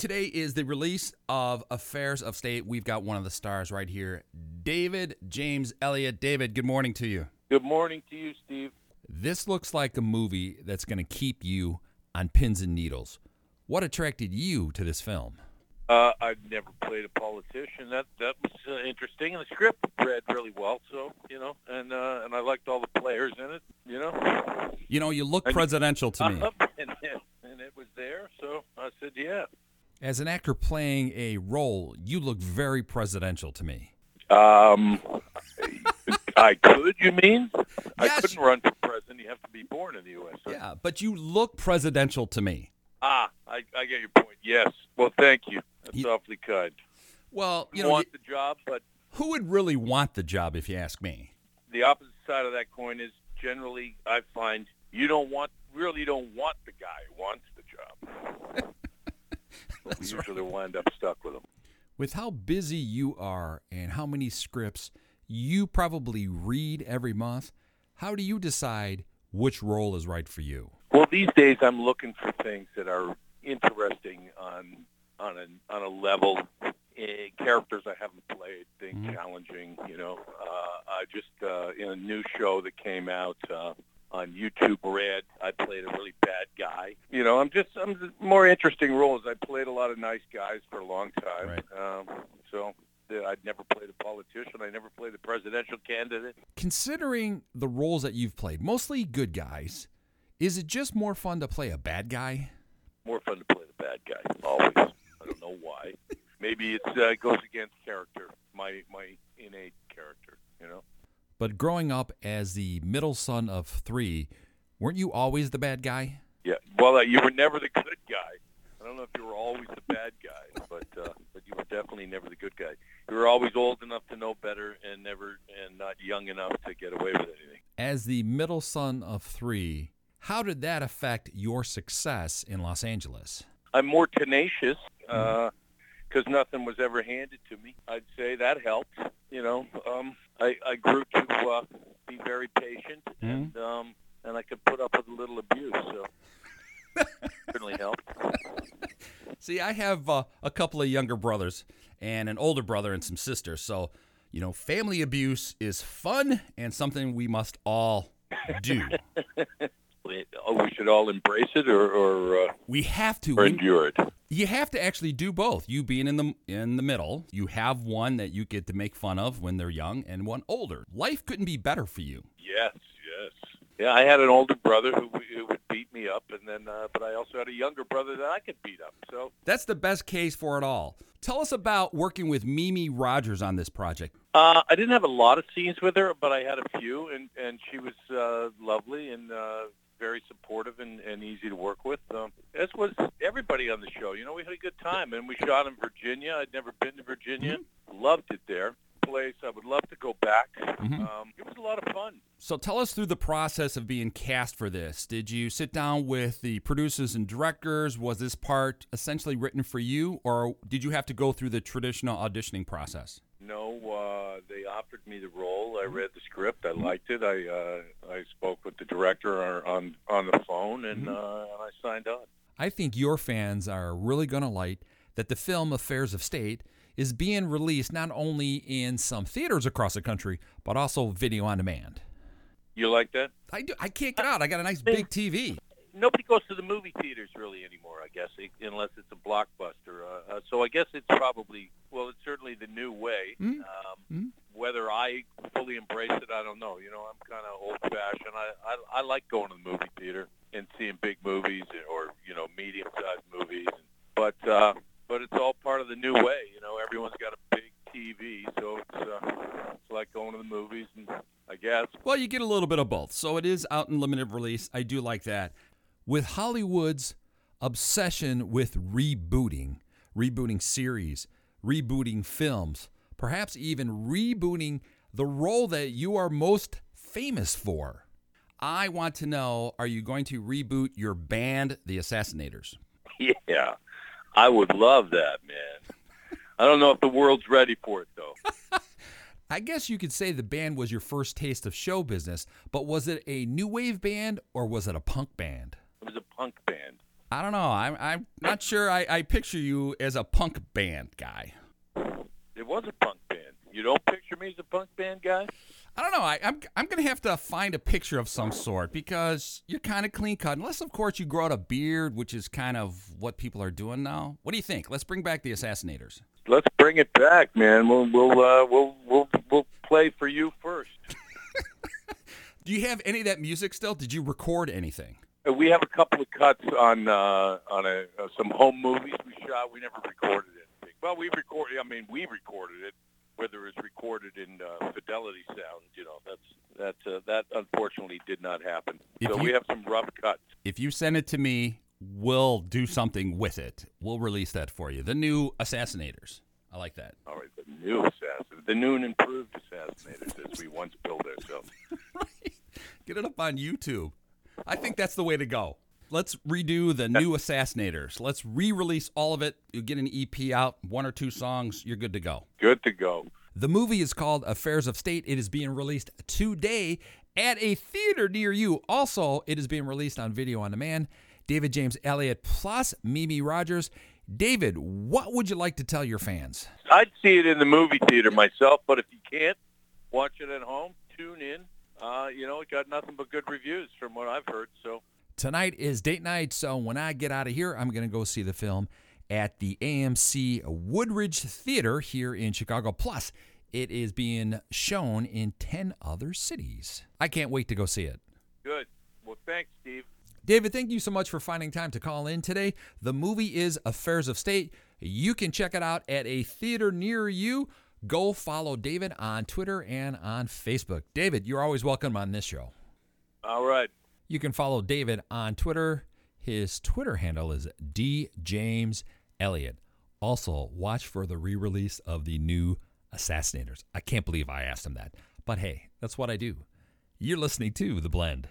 Today is the release of Affairs of State. We've got one of the stars right here, David James Elliott. David, good morning to you. Good morning to you, Steve. This looks like a movie that's going to keep you on pins and needles. What attracted you to this film? Uh, I've never played a politician. That that was uh, interesting, and the script read really well. So you know, and uh, and I liked all the players in it. You know, You know, you look presidential to me. and, and it was there. So I said, yeah. As an actor playing a role, you look very presidential to me. Um, I could. You mean? I couldn't run for president. You have to be born in the U.S. Yeah, but you look presidential to me. Ah, I, I get your point. Yes. Well, thank you. That's You- awfully kind. Well, you You know, want you- the job, but who would really want the job if you ask me? the opposite side of that coin is generally I find you don't want really don't want the guy who wants the job. That's you right. usually wind up stuck with them. With how busy you are and how many scripts you probably read every month, how do you decide which role is right for you? Well, these days I'm looking for things that are interesting on on a on a level. eh, characters I haven't played, things Mhm. challenging. You know, uh, I just uh, in a new show that came out uh, on YouTube Red, I played a really bad guy. You know, I'm just I'm just more interesting roles. I played a lot of nice guys for a long time. Right. Um, so. I'd never played a politician. I never played a presidential candidate. Considering the roles that you've played, mostly good guys, is it just more fun to play a bad guy? more fun to play the bad guy always. I don't know why. Maybe it uh, goes against character, my my innate character. You know. But growing up as the middle son of three, weren't you always the bad guy? Yeah. Well, uh, you were never the good guy. I don't know if you were always the bad guy, but uh, but you were definitely never the good guy. You were always old enough to know better, and never and not young enough to get away with anything. As the middle son of three, how did that affect your success in Los Angeles? I'm more tenacious because nothing was ever handed to me. I'd say that helped. You know, um, I, I grew to uh, be very patient, and um, and I could put up with a little abuse. So certainly helped. See, I have uh, a couple of younger brothers and an older brother and some sisters. So, you know, family abuse is fun and something we must all do. We- Oh, should all embrace it, or or, uh, we have to. or endure it. you have to actually do both. You being in the in the middle, you have one that you get to make fun of when they're young and one older. Life couldn't be better for you. Yes, yes. Yeah, I had an older brother who, who would beat me up, and then, uh, but I also had a younger brother that I could beat up. So That's the best case for it all. Tell us about working with Mimi Rogers on this project. Uh, I didn't have a lot of scenes with her, but I had a few, and and she was uh, lovely and uh, supportive and, and easy to work with. Um, as was everybody on the show. You know, we had a good time, and we shot in Virginia. I'd never been to Virginia. Loved it there. Place I would love to go back. Um, it was a lot of fun. So tell us through the process of being cast for this. Did you sit down with the producers and directors? Was this part essentially written for you, or did you have to go through the traditional auditioning process? Uh, offered me the role. I read the script. I liked it. I uh, I spoke with the director on on, the phone, and, uh, and I signed on. I think your fans are really going to like that the film Affairs of State is being released not only in some theaters across the country, but also video on demand. You like that? I do. I can't get out. I got a nice big TV. Nobody goes to the movie theaters really anymore. I guess unless it's a blockbuster. Uh, uh, so I guess it's probably well, it's certainly the new way. Mm. Um, Mm. Whether I fully embrace it, I don't know. You know, I'm kind of old-fashioned. I, I I like going to the movie theater and seeing big movies or you know medium-sized movies. But uh, but it's all part of the new way. You know, everyone's got a big TV, so it's uh, it's like going to the movies, and I guess Well, you get a little bit of both. So it is out in limited release. I do like that. With Hollywood's obsession with rebooting, rebooting series, rebooting films, perhaps even rebooting the role that you are most famous for. I want to know are you going to reboot your band, The Assassinators? Yeah, I would love that, man. I don't know if the world's ready for it though. I guess you could say the band was your first taste of show business, but was it a new wave band or was it a punk band? It was a punk band. I don't know. I'm I'm not sure. I, I picture you as a punk band guy. It was a punk band. You don't picture me as a punk band guy? I don't know. I, I'm I'm gonna have to find a picture of some sort because you're kind of clean cut, unless of course you grow out a beard, which is kind of what people are doing now. What do you think? Let's bring back the Assassinators. Let's bring it back, man. We'll we'll uh, we'll we'll we'll play for you first. Do you have any of that music still? Did you record anything? Uh, We have a couple of cuts on uh, on a, uh, some home movies we shot. We never recorded anything. Well, we recorded. I mean, we recorded it. Whether it's recorded in uh, fidelity sound, you know, that's that uh, that unfortunately did not happen. If so you- we have some rough cuts. If you send it to me, we'll do something with it. We'll release that for you. The new Assassinators. I like that. All right, the new assassin, the new and improved assassinators, as we once billed ourselves. Get it up on YouTube. I think that's the way to go. Let's redo the new Assassinators. Let's re-release all of it. You get an EP out, one or two songs, you're good to go. Good to go. The movie is called Affairs of State. It is being released today at a theater near you. Also, it is being released on video on demand. David James Elliott plus Mimi Rogers. David, what would you like to tell your fans? I'd see it in the movie theater myself, but if you can't watch it at home, tune in. Uh, you know, it got nothing but good reviews from what I've heard. So Tonight is date night, so when I get out of here, I'm going to go see the film at the AMC Woodridge Theater here in Chicago. Plus, it is being shown in 10 other cities. I can't wait to go see it. good. Well, thanks, Steve. David, thank you so much for finding time to call in today. The movie is Affairs of State. You can check it out at a theater near you. Go follow David on Twitter and on Facebook. David, you're always welcome on this show. All right. You can follow David on Twitter. His Twitter handle is D James djameselliott. Also, watch for the re release of the new Assassinators. I can't believe I asked him that. But hey, that's what I do. You're listening to The Blend.